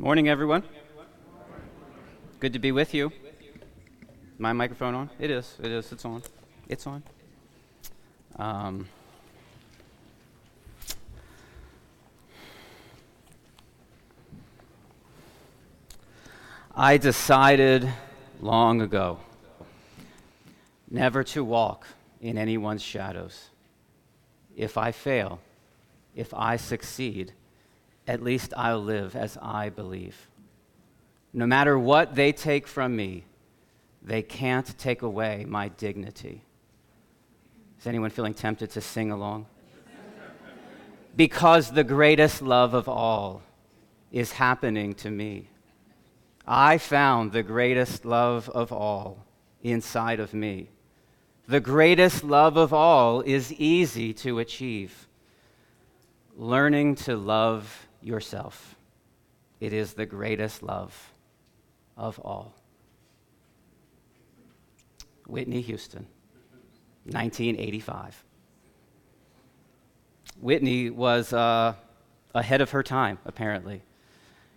Morning, everyone. Good to be with you. My microphone on? It is. It is. It's on. It's on. Um, I decided long ago never to walk in anyone's shadows. If I fail, if I succeed, at least I'll live as I believe. No matter what they take from me, they can't take away my dignity. Is anyone feeling tempted to sing along? because the greatest love of all is happening to me. I found the greatest love of all inside of me. The greatest love of all is easy to achieve. Learning to love yourself. It is the greatest love of all. Whitney Houston, 1985. Whitney was uh, ahead of her time, apparently.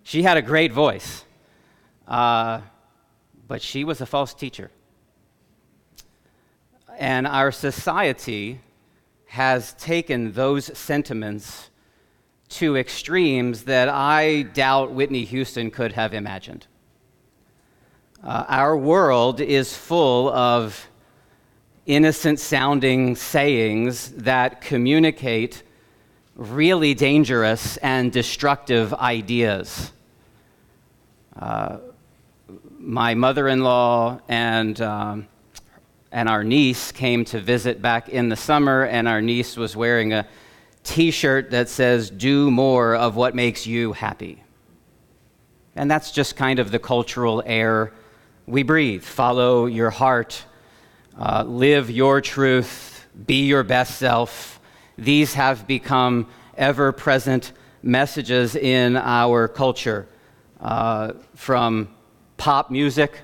She had a great voice, uh, but she was a false teacher. And our society has taken those sentiments to extremes that I doubt Whitney Houston could have imagined. Uh, our world is full of innocent sounding sayings that communicate really dangerous and destructive ideas. Uh, my mother in law and, um, and our niece came to visit back in the summer, and our niece was wearing a t shirt that says, Do more of what makes you happy. And that's just kind of the cultural air we breathe. Follow your heart, uh, live your truth, be your best self. These have become ever present messages in our culture uh, from pop music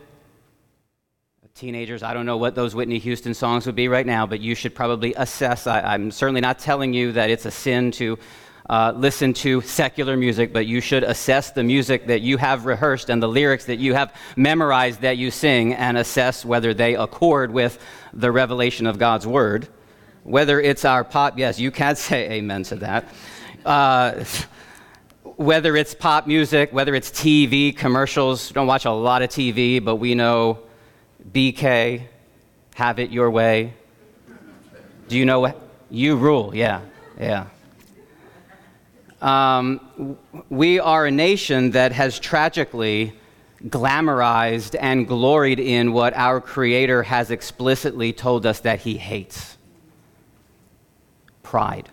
teenagers, I don't know what those Whitney Houston songs would be right now, but you should probably assess. I, am certainly not telling you that it's a sin to uh, listen to secular music, but you should assess the music that you have rehearsed and the lyrics that you have memorized that you sing and assess whether they accord with the revelation of God's Word. Whether it's our pop, yes, you can say amen to that. Uh, whether it's pop music, whether it's TV, commercials, don't watch a lot of TV, but we know BK, have it your way. Do you know what? You rule, yeah, yeah. Um, we are a nation that has tragically glamorized and gloried in what our Creator has explicitly told us that He hates pride.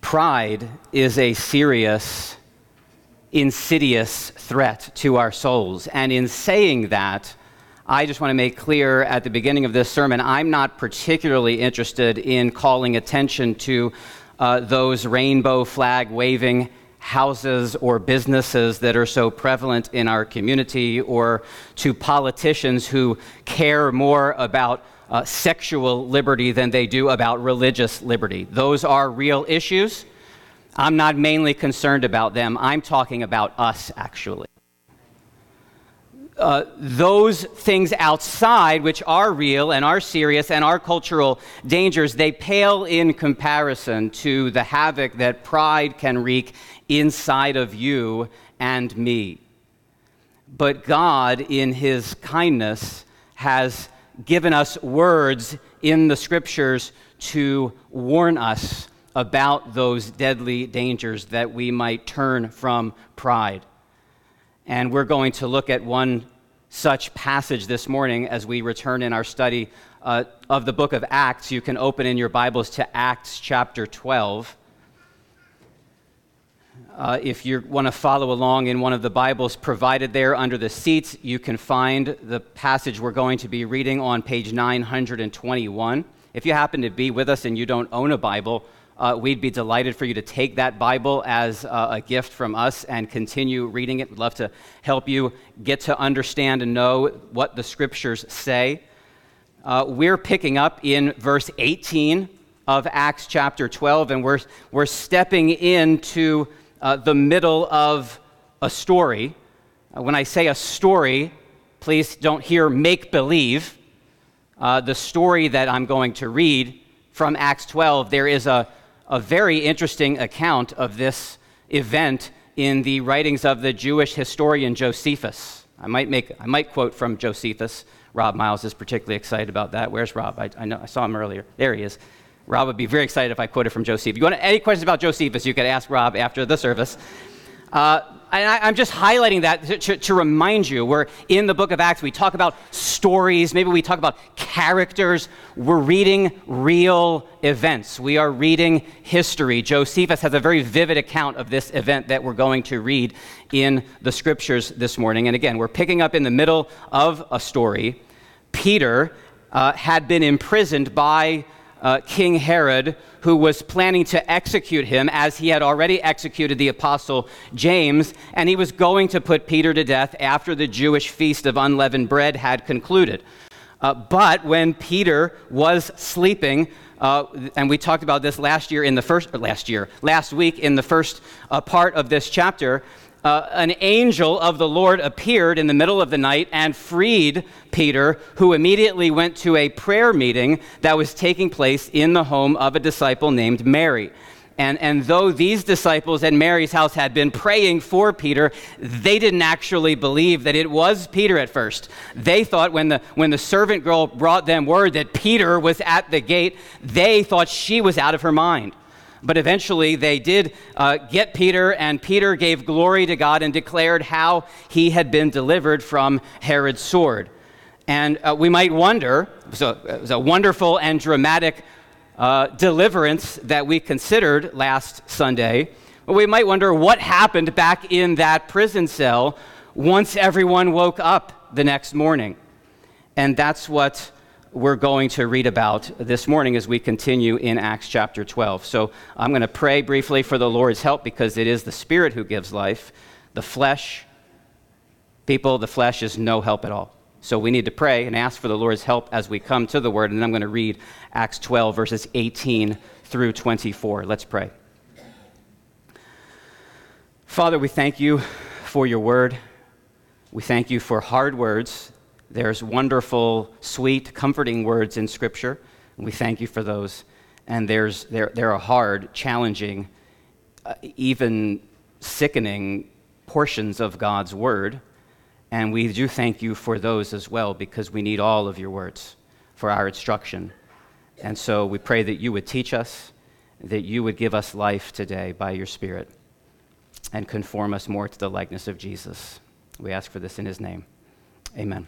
Pride is a serious insidious threat to our souls. And in saying that, I just want to make clear at the beginning of this sermon, I'm not particularly interested in calling attention to uh, those rainbow flag waving houses or businesses that are so prevalent in our community, or to politicians who care more about uh, sexual liberty than they do about religious liberty. Those are real issues. I'm not mainly concerned about them, I'm talking about us, actually. Uh, those things outside, which are real and are serious and are cultural dangers, they pale in comparison to the havoc that pride can wreak inside of you and me. But God, in His kindness, has given us words in the scriptures to warn us about those deadly dangers that we might turn from pride. And we're going to look at one such passage this morning as we return in our study uh, of the book of Acts. You can open in your Bibles to Acts chapter 12. Uh, if you want to follow along in one of the Bibles provided there under the seats, you can find the passage we're going to be reading on page 921. If you happen to be with us and you don't own a Bible, uh, we'd be delighted for you to take that Bible as uh, a gift from us and continue reading it. We'd love to help you get to understand and know what the scriptures say. Uh, we're picking up in verse 18 of Acts chapter 12, and we're, we're stepping into uh, the middle of a story. Uh, when I say a story, please don't hear make believe. Uh, the story that I'm going to read from Acts 12, there is a, a very interesting account of this event in the writings of the Jewish historian Josephus. I might, make, I might quote from Josephus. Rob Miles is particularly excited about that. Where's Rob? I, I, know, I saw him earlier. There he is. Rob would be very excited if I quoted from Josephus. If you want any questions about Josephus, you could ask Rob after the service. Uh, and I, am just highlighting that to, to, to, remind you we're in the book of Acts. We talk about stories, maybe we talk about characters. We're reading real events, we are reading history. Josephus has a very vivid account of this event that we're going to read in the scriptures this morning. And again, we're picking up in the middle of a story. Peter uh, had been imprisoned by uh, King Herod, who was planning to execute him as he had already executed the apostle James, and he was going to put Peter to death after the Jewish feast of unleavened bread had concluded. Uh, but when Peter was sleeping, uh, and we talked about this last year in the first, last year, last week in the first uh, part of this chapter, uh, an angel of the Lord appeared in the middle of the night and freed Peter, who immediately went to a prayer meeting that was taking place in the home of a disciple named Mary. And, and though these disciples at Mary's house had been praying for Peter, they didn't actually believe that it was Peter at first. They thought when the, when the servant girl brought them word that Peter was at the gate, they thought she was out of her mind. But eventually they did uh, get Peter, and Peter gave glory to God and declared how he had been delivered from Herod's sword. And uh, we might wonder it was, a, it was a wonderful and dramatic uh, deliverance that we considered last Sunday. But we might wonder what happened back in that prison cell once everyone woke up the next morning. And that's what we're going to read about this morning as we continue in Acts chapter 12. So I'm going to pray briefly for the Lord's help because it is the Spirit who gives life. The flesh, people, the flesh is no help at all. So we need to pray and ask for the Lord's help as we come to the Word. And I'm going to read Acts 12, verses 18 through 24. Let's pray. Father, we thank you for your Word. We thank you for hard words there's wonderful, sweet, comforting words in Scripture. And we thank you for those. And there's, there, there are hard, challenging, uh, even sickening portions of God's Word. And we do thank you for those as well because we need all of your words for our instruction. And so we pray that you would teach us, that you would give us life today by your Spirit, and conform us more to the likeness of Jesus. We ask for this in his name. Amen.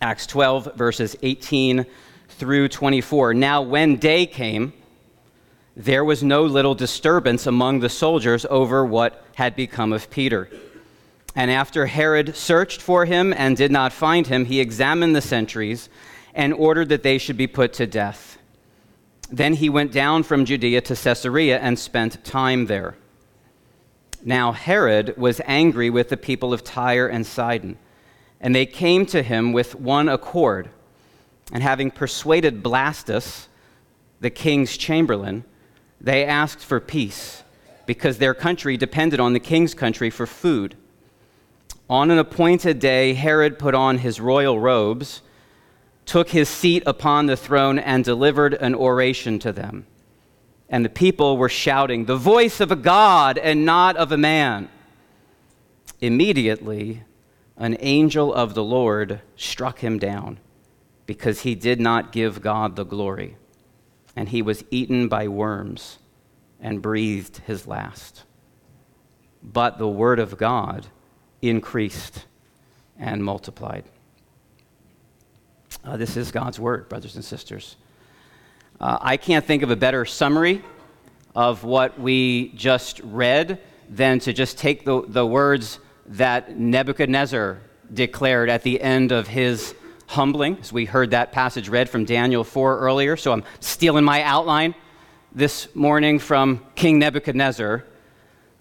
Acts 12, verses 18 through 24. Now, when day came, there was no little disturbance among the soldiers over what had become of Peter. And after Herod searched for him and did not find him, he examined the sentries and ordered that they should be put to death. Then he went down from Judea to Caesarea and spent time there. Now Herod was angry with the people of Tyre and Sidon and they came to him with one accord. And having persuaded Blastus, the king's chamberlain, they asked for peace, because their country depended on the king's country for food. On an appointed day, Herod put on his royal robes, took his seat upon the throne, and delivered an oration to them. And the people were shouting, The voice of a God and not of a man. Immediately, an angel of the Lord struck him down because he did not give God the glory, and he was eaten by worms and breathed his last. But the word of God increased and multiplied. Uh, this is God's word, brothers and sisters. Uh, I can't think of a better summary of what we just read than to just take the, the words that Nebuchadnezzar declared at the end of his humbling, as we heard that passage read from Daniel 4 earlier. So I'm stealing my outline this morning from King Nebuchadnezzar.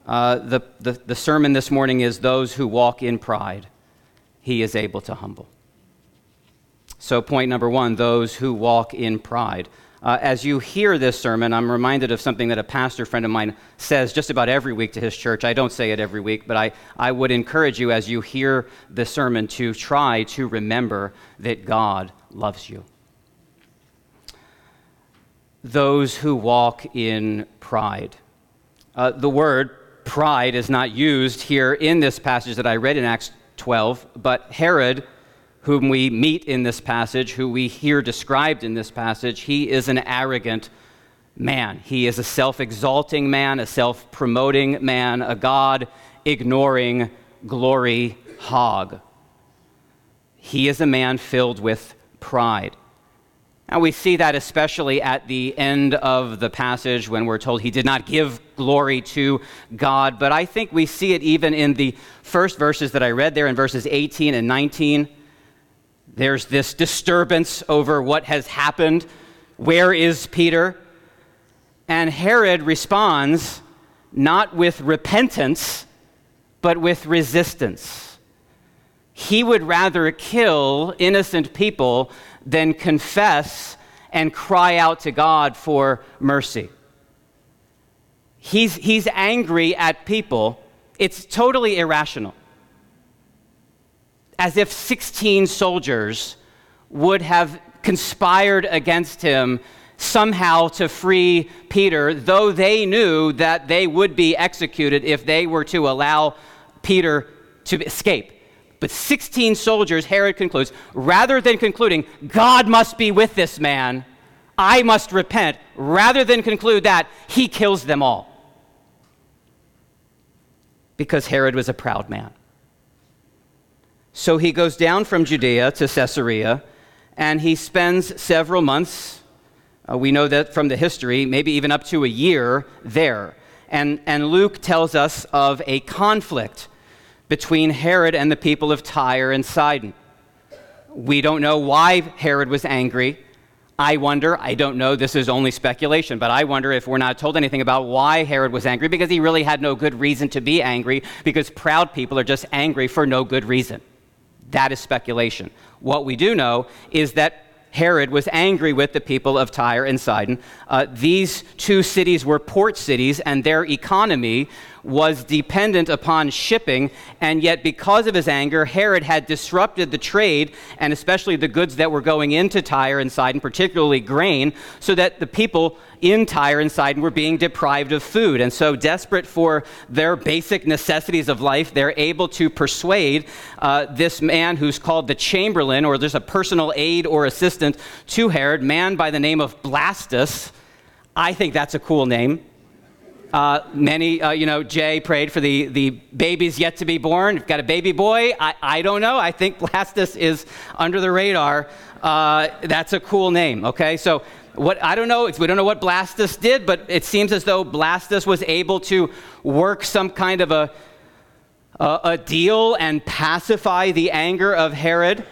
Uh, the, the, the sermon this morning is Those who walk in pride, he is able to humble. So, point number one those who walk in pride. Uh, as you hear this sermon, I'm reminded of something that a pastor friend of mine says just about every week to his church. I don't say it every week, but I, I would encourage you as you hear the sermon to try to remember that God loves you. Those who walk in pride. Uh, the word pride is not used here in this passage that I read in Acts 12, but Herod whom we meet in this passage, who we hear described in this passage, he is an arrogant man. He is a self exalting man, a self promoting man, a God ignoring glory hog. He is a man filled with pride. And we see that especially at the end of the passage when we're told he did not give glory to God. But I think we see it even in the first verses that I read there in verses 18 and 19. There's this disturbance over what has happened. Where is Peter? And Herod responds not with repentance, but with resistance. He would rather kill innocent people than confess and cry out to God for mercy. He's, he's angry at people. It's totally irrational as if 16 soldiers would have conspired against him somehow to free Peter, though they knew that they would be executed if they were to allow Peter to escape. But 16 soldiers, Herod concludes, rather than concluding, God must be with this man, I must repent, rather than conclude that, he kills them all. Because Herod was a proud man. So he goes down from Judea to Caesarea, and he spends several months, uh, we know that from the history, maybe even up to a year there. And, and Luke tells us of a conflict between Herod and the people of Tyre and Sidon. We don't know why Herod was angry. I wonder, I don't know, this is only speculation, but I wonder if we're not told anything about why Herod was angry because he really had no good reason to be angry because proud people are just angry for no good reason. That is speculation. What we do know is that Herod was angry with the people of Tyre and Sidon. Uh, these two cities were port cities, and their economy was dependent upon shipping, and yet because of his anger, Herod had disrupted the trade, and especially the goods that were going into Tyre and Sidon, particularly grain, so that the people in Tyre and Sidon were being deprived of food. And so, desperate for their basic necessities of life, they're able to persuade uh, this man who's called the Chamberlain, or there's a personal aide or assistant to Herod, man by the name of Blastus. I think that's a cool name. Uh, many, uh, you know, Jay prayed for the, the babies yet to be born. You've got a baby boy. I, I don't know. I think Blastus is under the radar. Uh, that's a cool name, okay? So, what I don't know, we don't know what Blastus did, but it seems as though Blastus was able to work some kind of a, a, a deal and pacify the anger of Herod.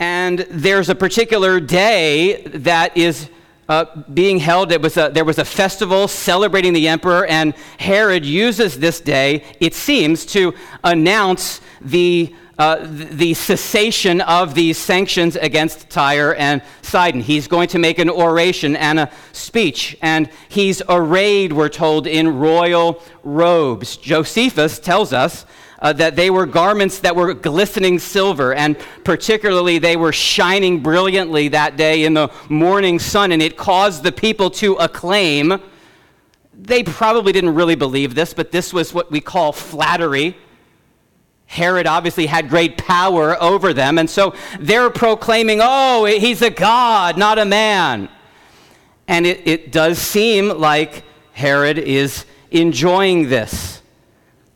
And there's a particular day that is uh, being held. It was a, there was a festival celebrating the emperor, and Herod uses this day, it seems, to announce the, uh, the cessation of these sanctions against Tyre and Sidon. He's going to make an oration and a speech, and he's arrayed, we're told, in royal robes. Josephus tells us uh, that they were garments that were glistening silver, and particularly they were shining brilliantly that day in the morning sun, and it caused the people to acclaim. They probably didn't really believe this, but this was what we call flattery. Herod obviously had great power over them, and so they're proclaiming, oh, he's a god, not a man. And it, it does seem like Herod is enjoying this.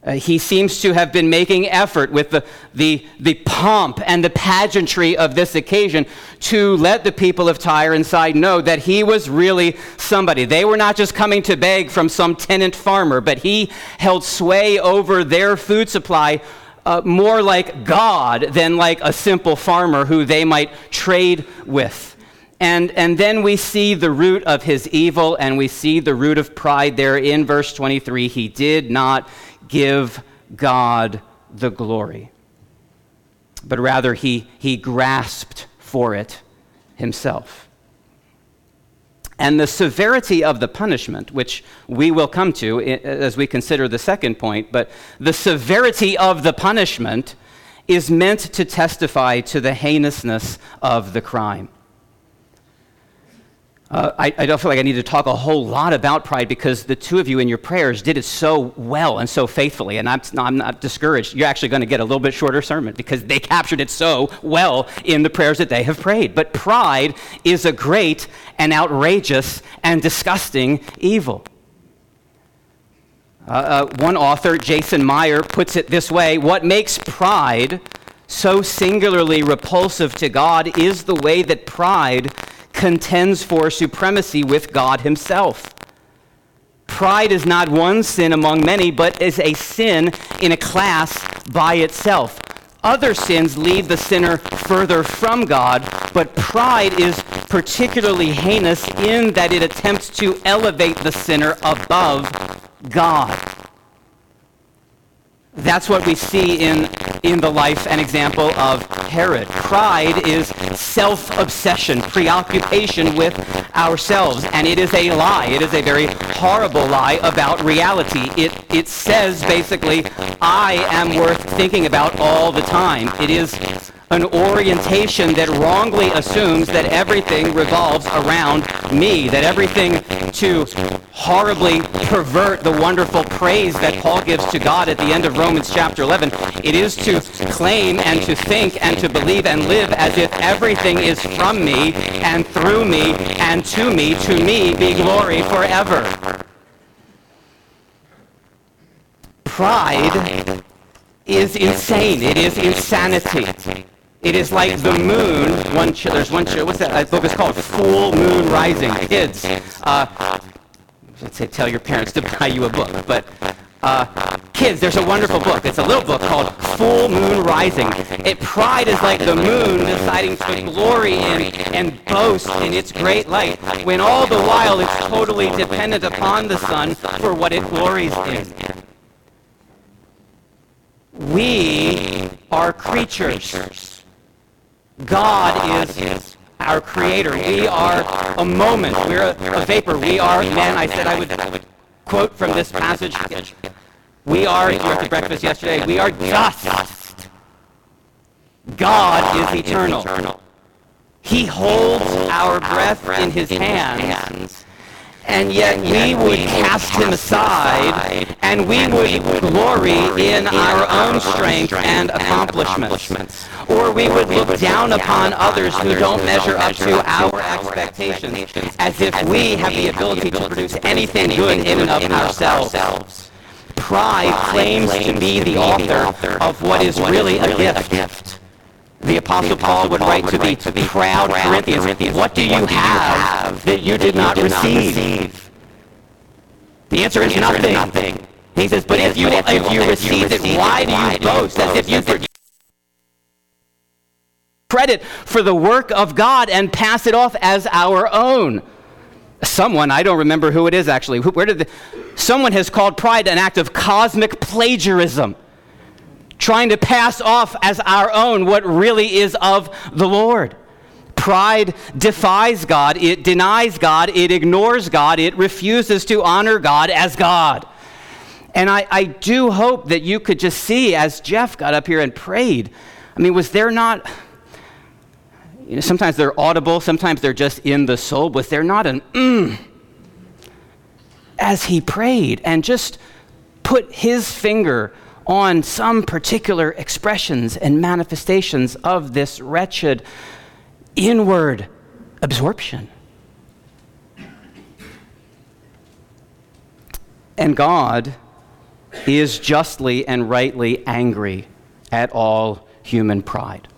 Uh, he seems to have been making effort with the, the, the pomp and the pageantry of this occasion to let the people of Tyre and Sidon know that he was really somebody. They were not just coming to beg from some tenant farmer, but he held sway over their food supply uh, more like God than like a simple farmer who they might trade with. And, and then we see the root of his evil and we see the root of pride there in verse 23. He did not give God the glory, but rather he, he grasped for it himself. And the severity of the punishment, which we will come to as we consider the second point, but the severity of the punishment is meant to testify to the heinousness of the crime. Uh, I, I, don't feel like I need to talk a whole lot about pride because the two of you in your prayers did it so well and so faithfully, and I'm, I'm not discouraged. You're actually going to get a little bit shorter sermon because they captured it so well in the prayers that they have prayed. But pride is a great and outrageous and disgusting evil. Uh, uh, one author, Jason Meyer, puts it this way What makes pride so singularly repulsive to God is the way that pride contends for supremacy with God Himself. Pride is not one sin among many, but is a sin in a class by itself. Other sins leave the sinner further from God, but pride is particularly heinous in that it attempts to elevate the sinner above God. That's what we see in, in the life and example of Herod. Pride is self obsession, preoccupation with ourselves. And it is a lie. It is a very horrible lie about reality. It, it says basically, I am worth thinking about all the time. It is an orientation that wrongly assumes that everything revolves around me, that everything to horribly pervert the wonderful praise that Paul gives to God at the end of Romans chapter 11. It is to claim and to think and to believe and live as if everything is from me and through me and to me. To me be glory forever. Pride is insane. It is insanity. It is like the moon. One ch- there's one. What's that? That book is called Full Moon Rising. Kids, uh, let's say tell your parents to buy you a book. But uh, kids, there's a wonderful book. It's a little book called Full Moon Rising. It pride is like the moon deciding to glory in and boast in its great light, when all the while it's totally dependent upon the sun for what it glories in. We are creatures God is our creator. We are a moment. We're a, a vapor. We are, man, I said I would quote from this passage. We are, you to breakfast yesterday, we are dust. God is eternal. He holds our breath in his hands and yet we would cast him aside, and we would glory in our own strength and accomplishments. Or we would look down upon others who don't measure up to our expectations, as if we have the ability to produce anything good in and of ourselves. Pride claims to be the author of what is really a gift. The Apostle Paul would write to the proud Corinthians, What do you have that you did not receive? The answer is nothing. He says, But if you, if you received it, why do you boast as if you could credit for the work of God and pass it off as our own? Someone, I don't remember who it is actually, where did the, someone has called pride an act of cosmic plagiarism trying to pass off as our own what really is of the Lord. Pride defies God, it denies God, it ignores God, it refuses to honor God as God. And I, I do hope that you could just see as Jeff got up here and prayed. I mean, was there not, you know, sometimes they're audible, sometimes they're just in the soul. Was there not an mm as he prayed and just put his finger on some particular expressions and manifestations of this wretched inward absorption. And God is justly and rightly angry at all human pride.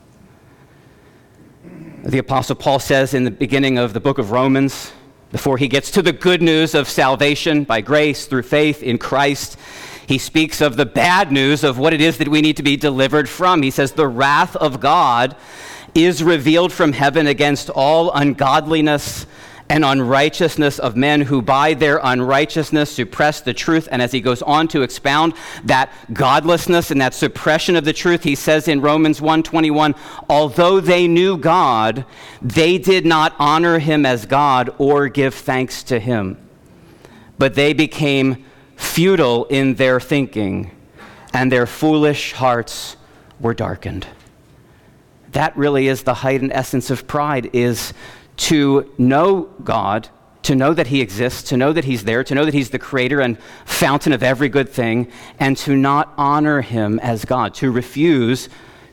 The Apostle Paul says in the beginning of the book of Romans, before he gets to the good news of salvation by grace through faith in Christ, he speaks of the bad news of what it is that we need to be delivered from. He says, The wrath of God is revealed from heaven against all ungodliness and unrighteousness of men who by their unrighteousness suppress the truth. And as he goes on to expound that godlessness and that suppression of the truth, he says in Romans 1:21, although they knew God, they did not honor him as God or give thanks to him. But they became futile in their thinking, and their foolish hearts were darkened. That really is the height and essence of pride is to know God, to know that He exists, to know that He's there, to know that He's the creator and fountain of every good thing, and to not honor Him as God, to refuse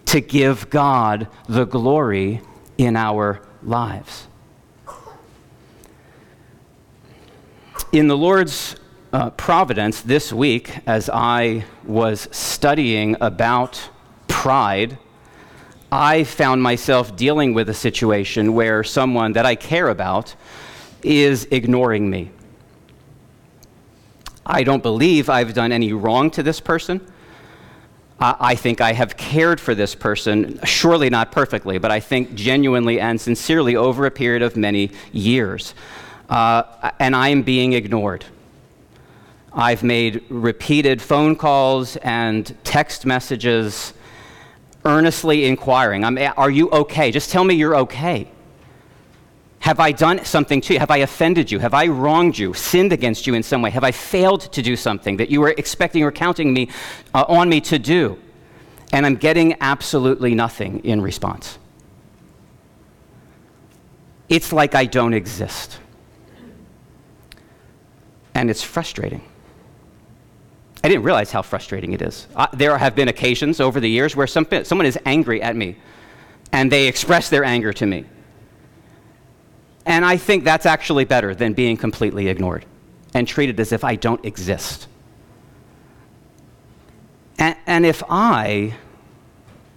to give God the glory in our lives. In the Lord's uh, providence this week, as I was studying about pride, I found myself dealing with a situation where someone that I care about is ignoring me. I don't believe I've done any wrong to this person. I think I have cared for this person, surely not perfectly, but I think genuinely and sincerely over a period of many years. Uh, and I am being ignored. I've made repeated phone calls and text messages earnestly inquiring. I'm, are you okay? Just tell me you're okay. Have I done something to you? Have I offended you? Have I wronged you, sinned against you in some way? Have I failed to do something that you were expecting or counting me uh, on me to do? And I'm getting absolutely nothing in response. It's like I don't exist. And it's frustrating. I didn't realize how frustrating it is. Uh, there have been occasions over the years where some, someone is angry at me and they express their anger to me. And I think that's actually better than being completely ignored and treated as if I don't exist. And, and if I,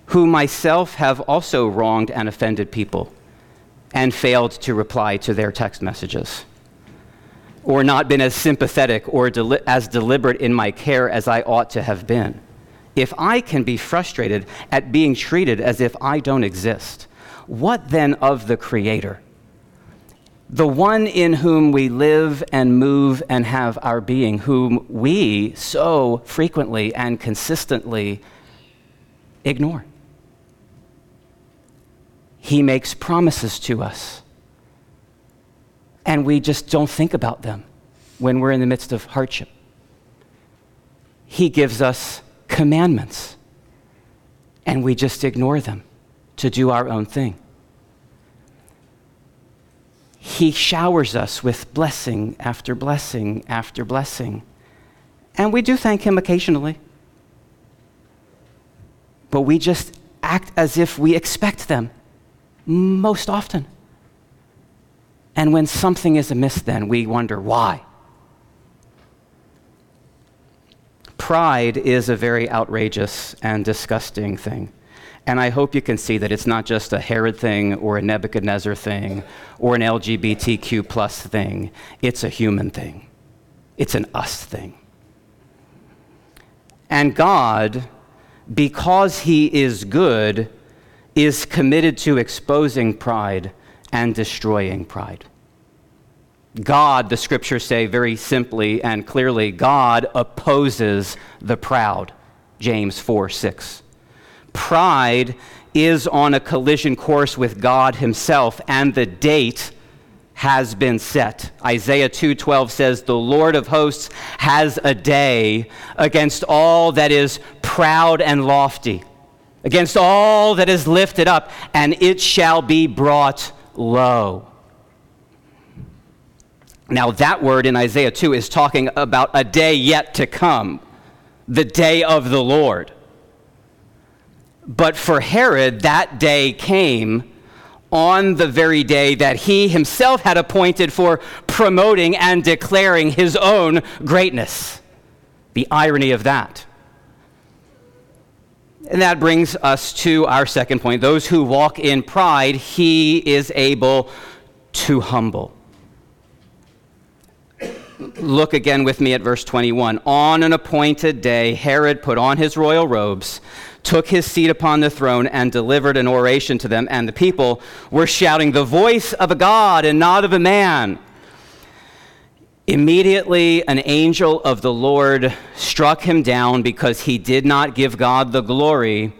who myself have also wronged and offended people and failed to reply to their text messages, or not been as sympathetic or deli- as deliberate in my care as I ought to have been. If I can be frustrated at being treated as if I don't exist, what then of the Creator? The one in whom we live and move and have our being, whom we so frequently and consistently ignore. He makes promises to us and we just don't think about them when we're in the midst of hardship. He gives us commandments, and we just ignore them to do our own thing. He showers us with blessing after blessing after blessing. And we do thank Him occasionally. But we just act as if we expect them most often. And when something is amiss, then we wonder why. Pride is a very outrageous and disgusting thing. And I hope you can see that it's not just a Herod thing or a Nebuchadnezzar thing or an LGBTQ plus thing. It's a human thing. It's an us thing. And God, because He is good, is committed to exposing pride and destroying pride. God, the scriptures say very simply and clearly, God opposes the proud. James 4 6. Pride is on a collision course with God himself, and the date has been set. Isaiah 2:12 says, "The Lord of hosts has a day against all that is proud and lofty, against all that is lifted up, and it shall be brought low. Now, that word in Isaiah 2 is talking about a day yet to come, the day of the Lord. But for Herod, that day came on the very day that he himself had appointed for promoting and declaring his own greatness. The irony of that. And that brings us to our second point. Those who walk in pride, he is able to humble. look again with me at verse 21. On an appointed day, Herod put on his royal robes, took his seat upon the throne, and delivered an oration to them. And the people were shouting, The voice of a God and not of a man. Immediately, an angel of the Lord struck him down because he did not give God the glory,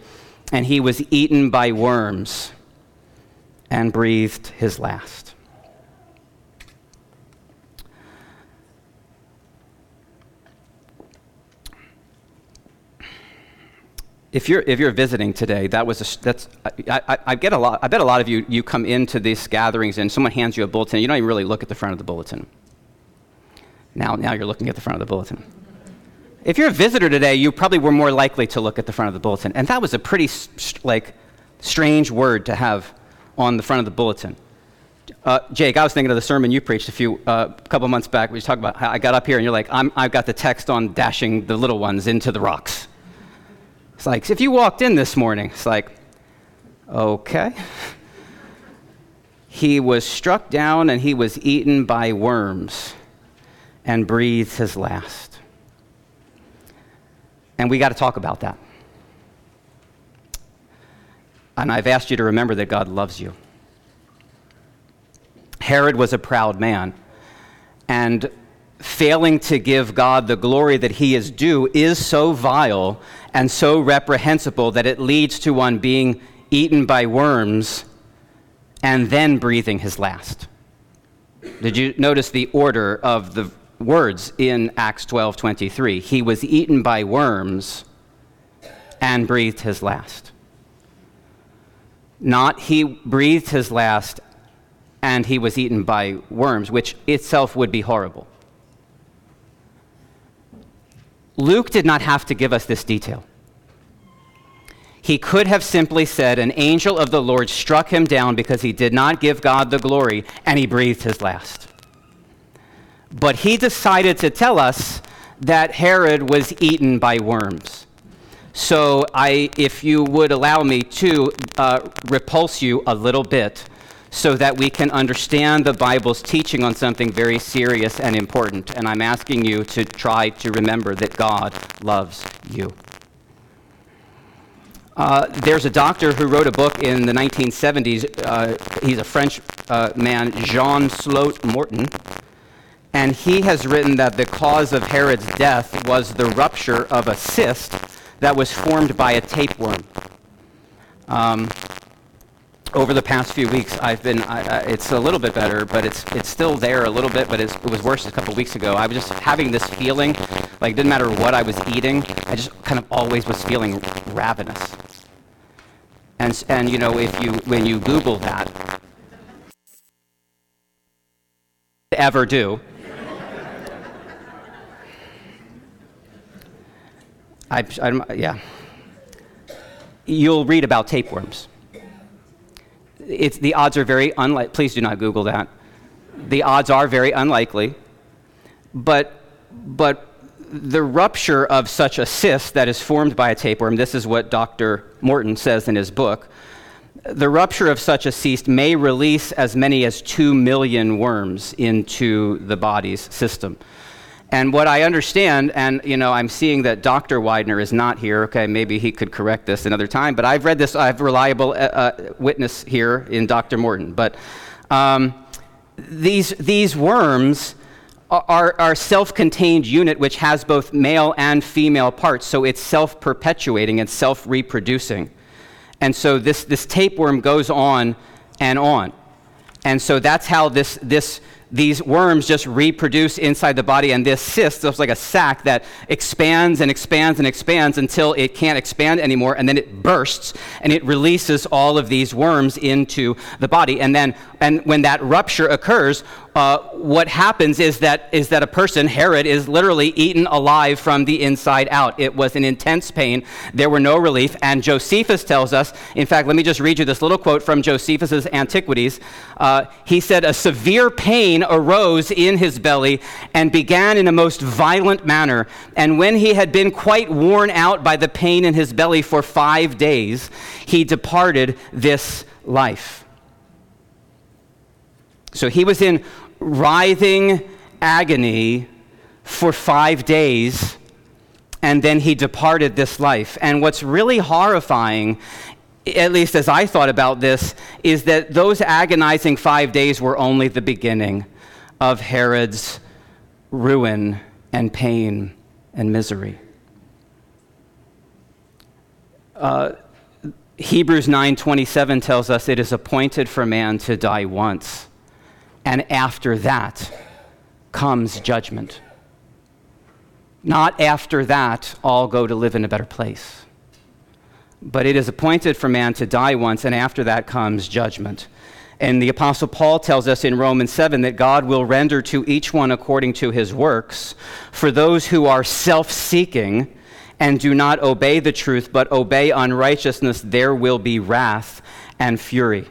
and he was eaten by worms and breathed his last. If you're, if you're visiting today, that was a, that's, I, I, I, get a lot, I bet a lot of you, you come into these gatherings and someone hands you a bulletin, you don't even really look at the front of the bulletin. Now, now you're looking at the front of the bulletin. If you're a visitor today, you probably were more likely to look at the front of the bulletin. And that was a pretty like strange word to have on the front of the bulletin. Uh, Jake, I was thinking of the sermon you preached a few uh, couple months back. We talked about how I got up here and you're like, i have got the text on dashing the little ones into the rocks. It's like, if you walked in this morning, it's like, okay. He was struck down and he was eaten by worms and breathes his last. And we got to talk about that. And I've asked you to remember that God loves you. Herod was a proud man, and failing to give God the glory that he is due is so vile and so reprehensible that it leads to one being eaten by worms and then breathing his last. Did you notice the order of the words in Acts 12:23. He was eaten by worms and breathed his last. Not he breathed his last and he was eaten by worms, which itself would be horrible. Luke did not have to give us this detail. He could have simply said, An angel of the Lord struck him down because he did not give God the glory, and he breathed his last. But he decided to tell us that Herod was eaten by worms. So, I, if you would allow me to uh, repulse you a little bit so that we can understand the Bible's teaching on something very serious and important. And I'm asking you to try to remember that God loves you. Uh, there's a doctor who wrote a book in the 1970s. Uh, he's a French uh, man, Jean Slot Morton and he has written that the cause of Herod's death was the rupture of a cyst that was formed by a tapeworm. Um, over the past few weeks, I've been, I, I, it's a little bit better, but it's, it's still there a little bit, but it was worse a couple weeks ago. I was just having this feeling, like it didn't matter what I was eating, I just kind of always was feeling ravenous. And, and you know, if you, when you Google that, ever do, I, I, yeah. You'll read about tapeworms. It's, the odds are very unlikely. Please do not Google that. The odds are very unlikely. But, but the rupture of such a cyst that is formed by a tapeworm, this is what Dr. Morton says in his book, the rupture of such a cyst may release as many as 2 million worms into the body's system. And what I understand, and you know, I'm seeing that Dr. Widener is not here. Okay, maybe he could correct this another time. But I've read this. I have reliable uh, uh, witness here in Dr. Morton. But um, these these worms are, are self-contained unit which has both male and female parts. So it's self-perpetuating and self-reproducing. And so this this tapeworm goes on and on. And so that's how this this these worms just reproduce inside the body, and this cyst looks like a sac that expands and expands and expands until it can't expand anymore, and then it bursts and it releases all of these worms into the body. And then, and when that rupture occurs, uh, what happens is that, is that a person, Herod, is literally eaten alive from the inside out. It was an intense pain. There were no relief. And Josephus tells us, in fact, let me just read you this little quote from Josephus's Antiquities. Uh, he said, A severe pain arose in his belly and began in a most violent manner. And when he had been quite worn out by the pain in his belly for five days, he departed this life. So he was in writhing agony for five days and then he departed this life. And what's really horrifying, at least as I thought about this, is that those agonizing five days were only the beginning of Herod's ruin and pain and misery. Uh, Hebrews 9:27 tells us it is appointed for man to die once, and after that comes judgment. Not after that, all go to live in a better place. But it is appointed for man to die once, and after that comes judgment. And the Apostle Paul tells us in Romans 7 that God will render to each one according to his works. For those who are self seeking and do not obey the truth, but obey unrighteousness, there will be wrath and fury.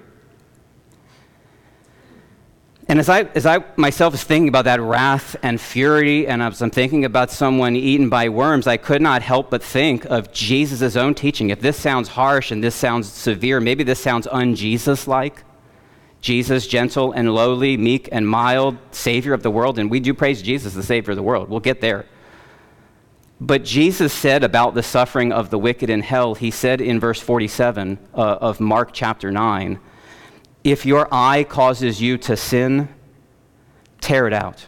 And as I, as I myself was thinking about that wrath and fury, and as I'm thinking about someone eaten by worms, I could not help but think of Jesus' own teaching. If this sounds harsh and this sounds severe, maybe this sounds un Jesus like. Jesus, gentle and lowly, meek and mild, Savior of the world. And we do praise Jesus, the Savior of the world. We'll get there. But Jesus said about the suffering of the wicked in hell, he said in verse 47 uh, of Mark chapter 9, if your eye causes you to sin, tear it out.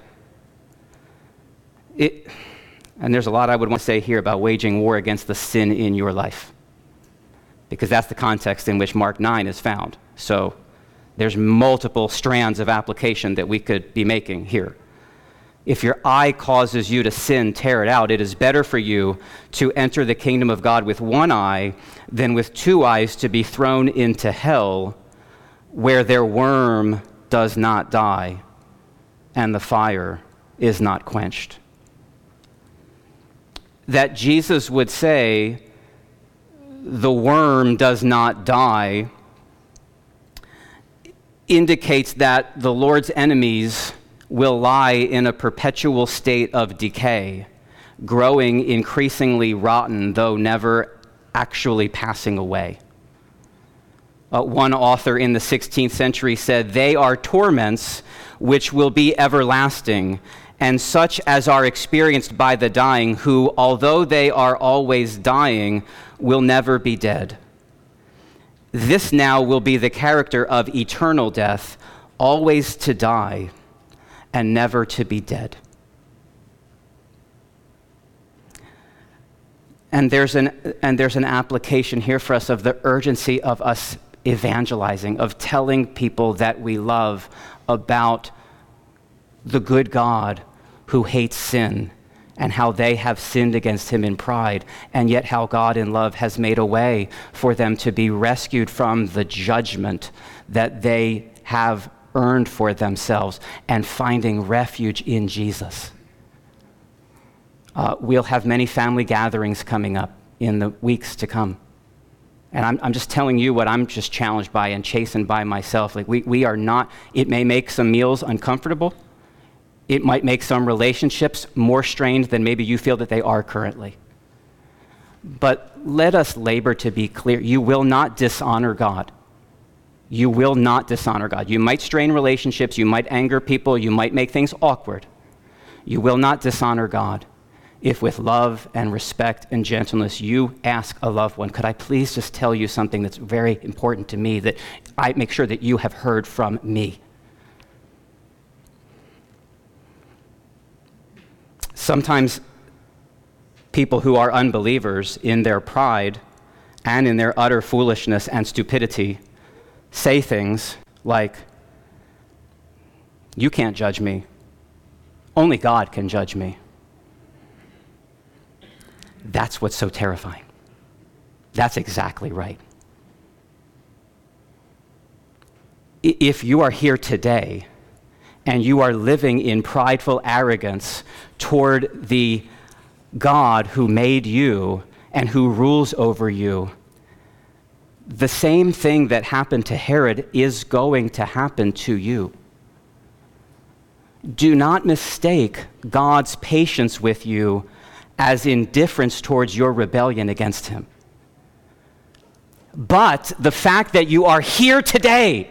It, and there's a lot I would want to say here about waging war against the sin in your life, because that's the context in which Mark 9 is found. So there's multiple strands of application that we could be making here. If your eye causes you to sin, tear it out. It is better for you to enter the kingdom of God with one eye than with two eyes to be thrown into hell where their worm does not die and the fire is not quenched. That Jesus would say, the worm does not die, indicates that the Lord's enemies will lie in a perpetual state of decay, growing increasingly rotten, though never actually passing away. Uh, one author in the 16th century said, They are torments which will be everlasting, and such as are experienced by the dying, who, although they are always dying, will never be dead. This now will be the character of eternal death, always to die and never to be dead. And there's, an, and there's an application here for us of the urgency of us evangelizing, of telling people that we love about the good God who hates sin and how they have sinned against him in pride, and yet how God in love has made a way for them to be rescued from the judgment that they have earned for themselves and finding refuge in Jesus. Uh, we'll have many family gatherings coming up in the weeks to come. And I'm, I'm just telling you what I'm just challenged by and chastened by myself. Like, we, we are not, it may make some meals uncomfortable. It might make some relationships more strained than maybe you feel that they are currently. But let us labor to be clear. You will not dishonor God. You will not dishonor God. You might strain relationships, you might anger people, you might make things awkward. You will not dishonor God if with love and respect and gentleness you ask a loved one, could I please just tell you something that's very important to me that I make sure that you have heard from me? Sometimes people who are unbelievers in their pride and in their utter foolishness and stupidity say things like, You can't judge me. Only God can judge me. That's what's so terrifying. That's exactly right. If you are here today and you are living in prideful arrogance toward the God who made you and who rules over you, the same thing that happened to Herod is going to happen to you. Do not mistake God's patience with you as indifference towards your rebellion against him. But the fact that you are here today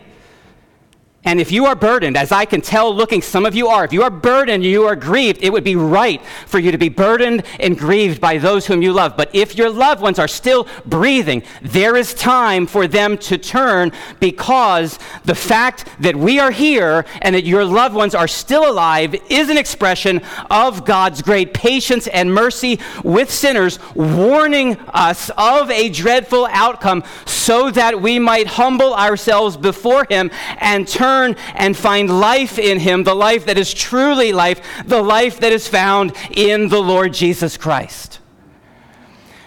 And if you are burdened, as I can tell looking, some of you are, if you are burdened, you are grieved, it would be right for you to be burdened and grieved by those whom you love. But if your loved ones are still breathing, there is time for them to turn because the fact that we are here and that your loved ones are still alive is an expression of God's great patience and mercy with sinners, warning us of a dreadful outcome so that we might humble ourselves before Him and turn and find life in Him, the life that is truly life, the life that is found in the Lord Jesus Christ.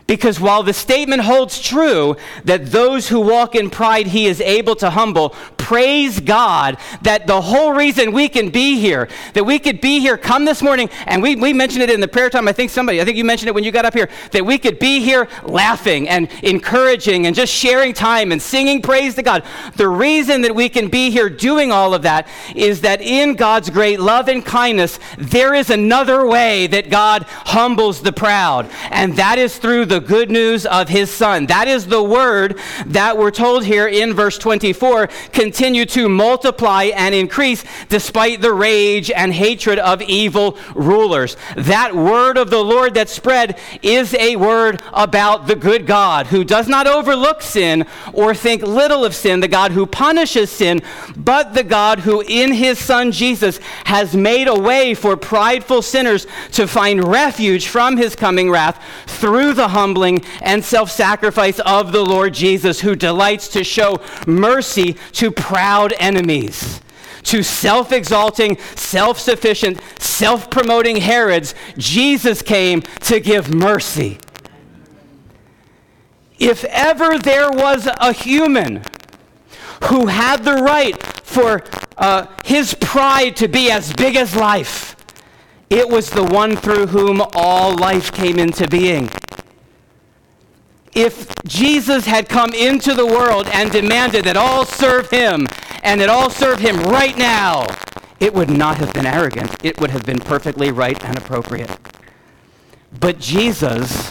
Because while the statement holds true that those who walk in pride he is able to humble, praise God that the whole reason we can be here, that we could be here, come this morning, and we, we mentioned it in the prayer time. I think somebody, I think you mentioned it when you got up here, that we could be here laughing and encouraging and just sharing time and singing praise to God. The reason that we can be here doing all of that is that in God's great love and kindness, there is another way that God humbles the proud, and that is through the good news of his Son. That is the word that we're told here in verse 24 continue to multiply and increase despite the rage and hatred of evil rulers. That word of the Lord that spread is a word about the good God who does not overlook sin or think little of sin, the God who punishes sin, but the God who in his Son Jesus has made a way for prideful sinners to find refuge from his coming wrath through the humbling and self sacrifice of the Lord Jesus, who delights to show mercy to proud enemies. To self exalting, self sufficient, self promoting Herods, Jesus came to give mercy. If ever there was a human who had the right for uh, his pride to be as big as life, it was the one through whom all life came into being if Jesus had come into the world and demanded that all serve him and that all serve him right now, it would not have been arrogant. It would have been perfectly right and appropriate. But Jesus,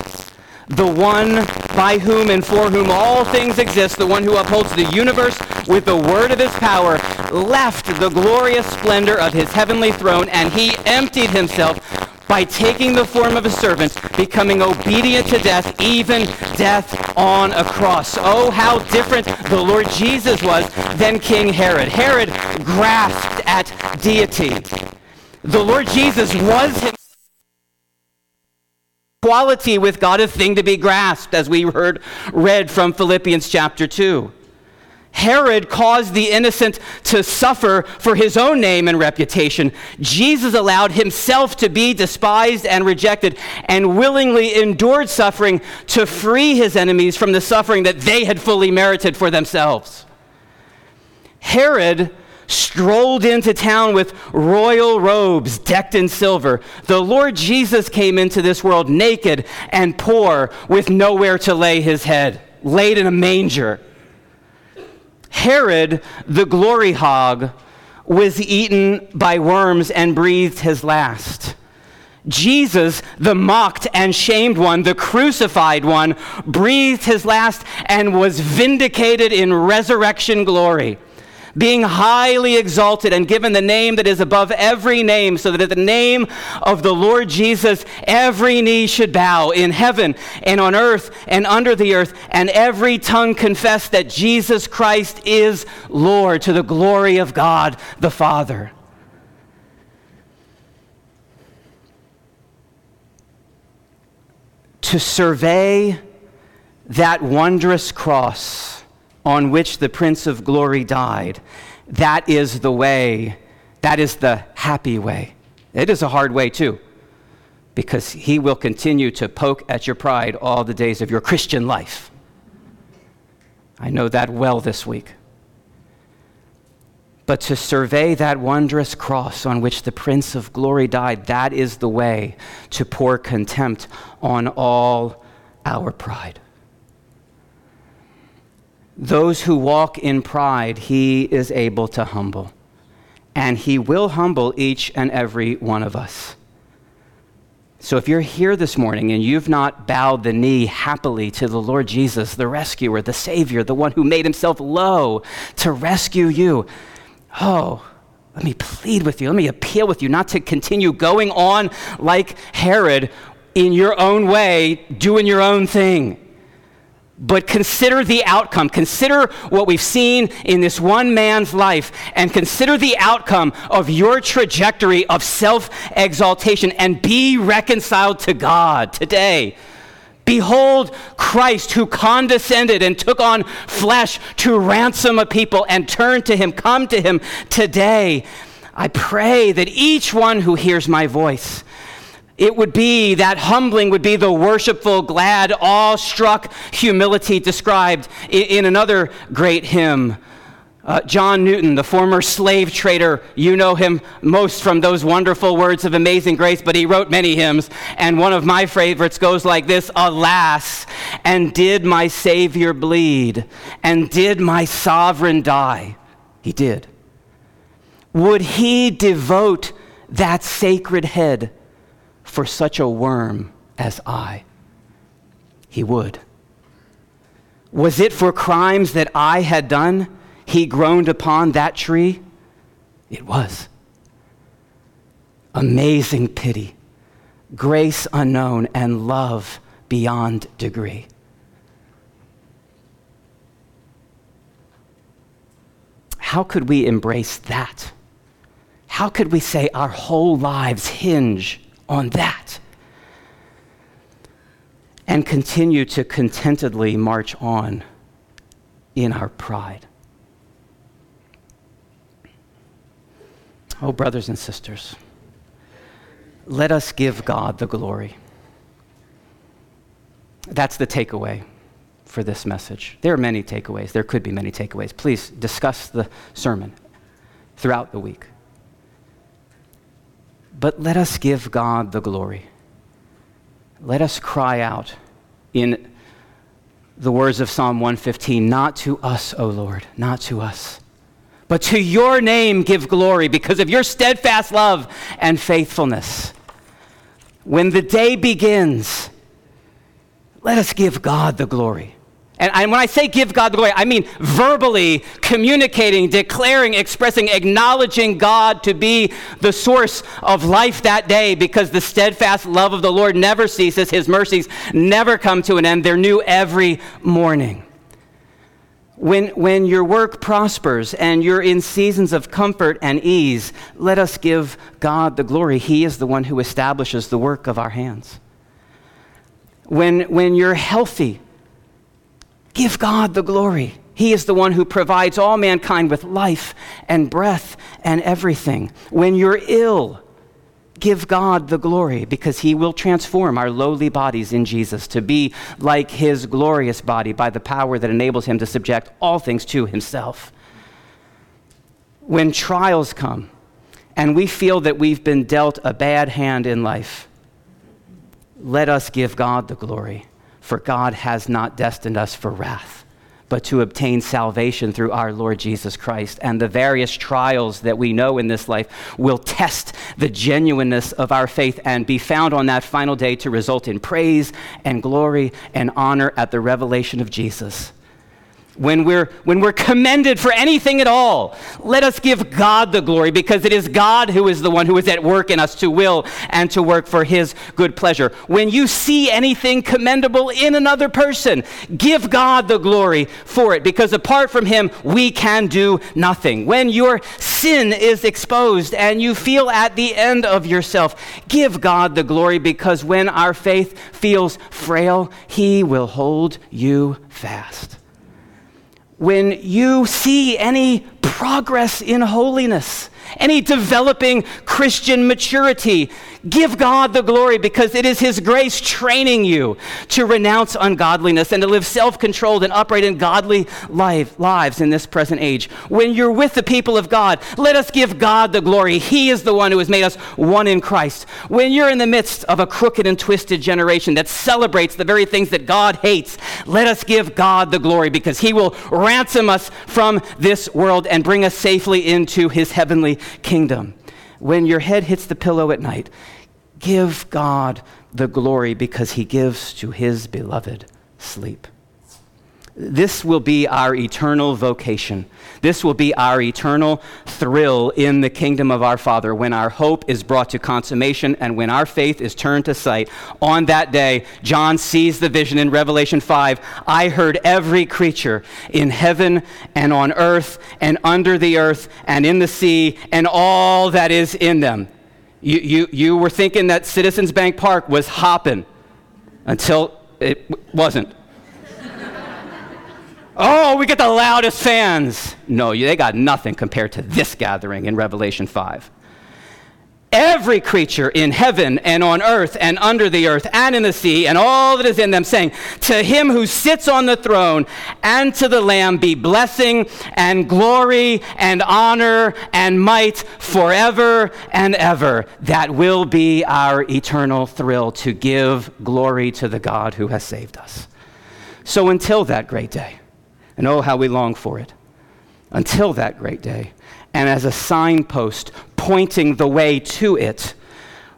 the one by whom and for whom all things exist, the one who upholds the universe with the word of his power, left the glorious splendor of his heavenly throne and he emptied himself by taking the form of a servant, becoming obedient to death, even death on a cross. Oh, how different the Lord Jesus was than King Herod. Herod grasped at deity. The Lord Jesus was equality with God a thing to be grasped, as we heard read from Philippians chapter 2. Herod caused the innocent to suffer for his own name and reputation. Jesus allowed himself to be despised and rejected and willingly endured suffering to free his enemies from the suffering that they had fully merited for themselves. Herod strolled into town with royal robes decked in silver. The Lord Jesus came into this world naked and poor with nowhere to lay his head, laid in a manger. Herod, the glory hog, was eaten by worms and breathed his last. Jesus, the mocked and shamed one, the crucified one, breathed his last and was vindicated in resurrection glory being highly exalted and given the name that is above every name, so that at the name of the Lord Jesus, every knee should bow in heaven and on earth and under the earth, and every tongue confess that Jesus Christ is Lord to the glory of God the Father. To survey that wondrous cross on which the Prince of Glory died. That is the way, that is the happy way. It is a hard way, too, because he will continue to poke at your pride all the days of your Christian life. I know that well this week. But to survey that wondrous cross on which the Prince of Glory died, that is the way to pour contempt on all our pride. Those who walk in pride, he is able to humble. And he will humble each and every one of us. So if you're here this morning and you've not bowed the knee happily to the Lord Jesus, the rescuer, the Savior, the one who made himself low to rescue you, Oh, let me plead with you. Let me appeal with you not to continue going on like Herod in your own way, doing your own thing. But consider the outcome. Consider what we've seen in this one man's life, and consider the outcome of your trajectory of self exaltation, and be reconciled to God today. Behold Christ who condescended and took on flesh to ransom a people and turn to him. Come to him today. I pray that each one who hears my voice, it would be that humbling would be the worshipful, glad, awe-struck humility described in, another great hymn. Uh, John Newton, the former slave trader, you know him most from those wonderful words of amazing grace, but he wrote many hymns. And one of my favorites goes like this Alas, and did my Savior bleed? And did my sovereign die? He did. Would he devote that sacred head for such a worm as I? He would. Was it for crimes that I had done? he groaned upon that tree? It was. Amazing pity, grace unknown, and love beyond degree. How could we embrace that? How could we say our whole lives hinge on that? And continue to contentedly march on in our pride. Oh, brothers and sisters, let us give God the glory. That's the takeaway for this message. There are many takeaways. There could be many takeaways. Please discuss the sermon throughout the week. But let us give God the glory. Let us cry out in the words of Psalm 115 Not to us, O Lord, not to us but to your name give glory because of your steadfast love and faithfulness. When the day begins, let us give God the glory. And, and, when I say give God the glory, I mean verbally communicating, declaring, expressing, acknowledging God to be the source of life that day because the steadfast love of the Lord never ceases. His mercies never come to an end. They're new every morning. When, when your work prospers and you're in seasons of comfort and ease, let us give God the glory. He is the one who establishes the work of our hands. When, when you're healthy, give God the glory. He is the one who provides all mankind with life and breath and everything. When you're ill, give God the glory because he will transform our lowly bodies in Jesus to be like his glorious body by the power that enables him to subject all things to himself. When trials come and we feel that we've been dealt a bad hand in life, let us give God the glory, for God has not destined us for wrath but to obtain salvation through our Lord Jesus Christ. And the various trials that we know in this life will test the genuineness of our faith and be found on that final day to result in praise and glory and honor at the revelation of Jesus when we're, when we're commended for anything at all, let us give God the glory because it is God who is the one who is at work in us to will and to work for his good pleasure. When you see anything commendable in another person, give God the glory for it because apart from him, we can do nothing. When your sin is exposed and you feel at the end of yourself, give God the glory because when our faith feels frail, he will hold you fast when you see any progress in holiness, any developing Christian maturity, Give God the glory because it is His grace training you to renounce ungodliness and to live self controlled and upright and godly life, lives in this present age. When you're with the people of God, let us give God the glory. He is the one who has made us one in Christ. When you're in the midst of a crooked and twisted generation that celebrates the very things that God hates, let us give God the glory because He will ransom us from this world and bring us safely into His heavenly kingdom. When your head hits the pillow at night, Give God the glory because he gives to his beloved sleep. This will be our eternal vocation. This will be our eternal thrill in the kingdom of our Father when our hope is brought to consummation and when our faith is turned to sight. On that day, John sees the vision in Revelation 5. I heard every creature in heaven and on earth and under the earth and in the sea and all that is in them. You, you, you were thinking that Citizens Bank Park was hopping until it wasn't. Oh, we get the loudest fans. No, they got nothing compared to this gathering in Revelation 5. Every creature in heaven and on earth and under the earth and in the sea and all that is in them, saying, To him who sits on the throne and to the Lamb be blessing and glory and honor and might forever and ever. That will be our eternal thrill to give glory to the God who has saved us. So until that great day, and oh, how we long for it until that great day. And as a signpost pointing the way to it,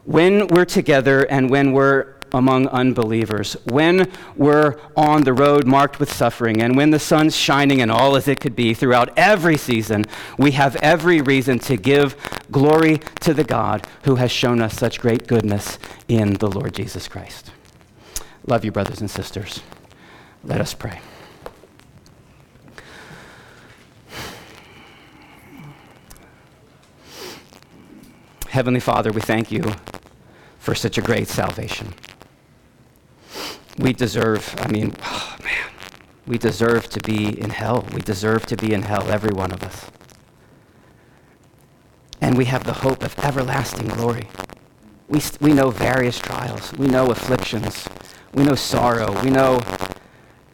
when we're together and when we're among unbelievers, when we're on the road marked with suffering, and when the sun's shining and all as it could be throughout every season, we have every reason to give glory to the God who has shown us such great goodness in the Lord Jesus Christ. Love you, brothers and sisters. Let us pray. Heavenly Father, we thank you for such a great salvation. We deserve, I mean, oh man, we deserve to be in hell. We deserve to be in hell, every one of us. And we have the hope of everlasting glory. We, we know various trials, we know afflictions, we know sorrow, we know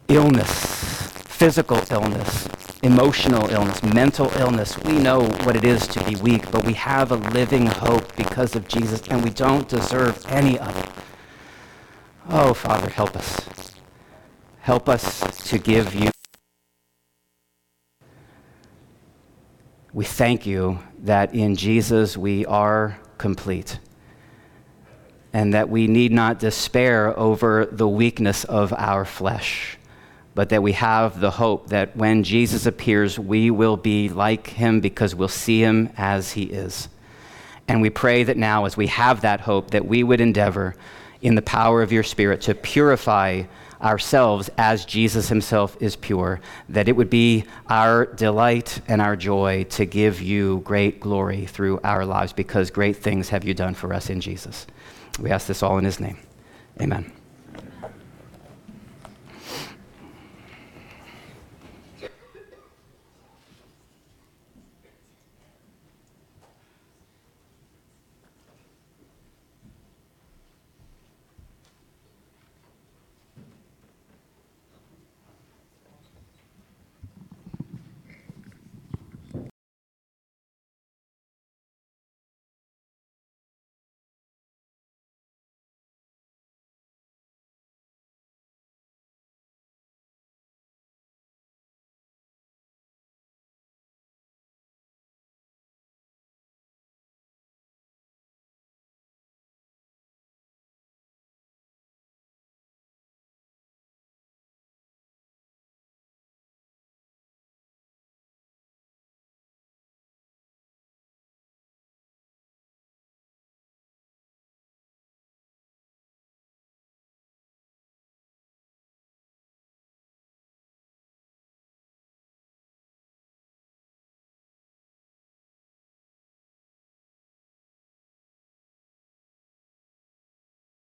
illness, physical illness, emotional illness, mental illness. We know what it is to be weak, but we have a living hope because of Jesus, and we don't deserve any of it. Oh, Father, help us. Help us to give you. We thank you that in Jesus we are complete and that we need not despair over the weakness of our flesh but that we have the hope that when Jesus appears, we will be like him because we'll see him as he is. And we pray that now, as we have that hope, that we would endeavor in the power of your Spirit to purify ourselves as Jesus himself is pure, that it would be our delight and our joy to give you great glory through our lives because great things have you done for us in Jesus. We ask this all in his name. Amen.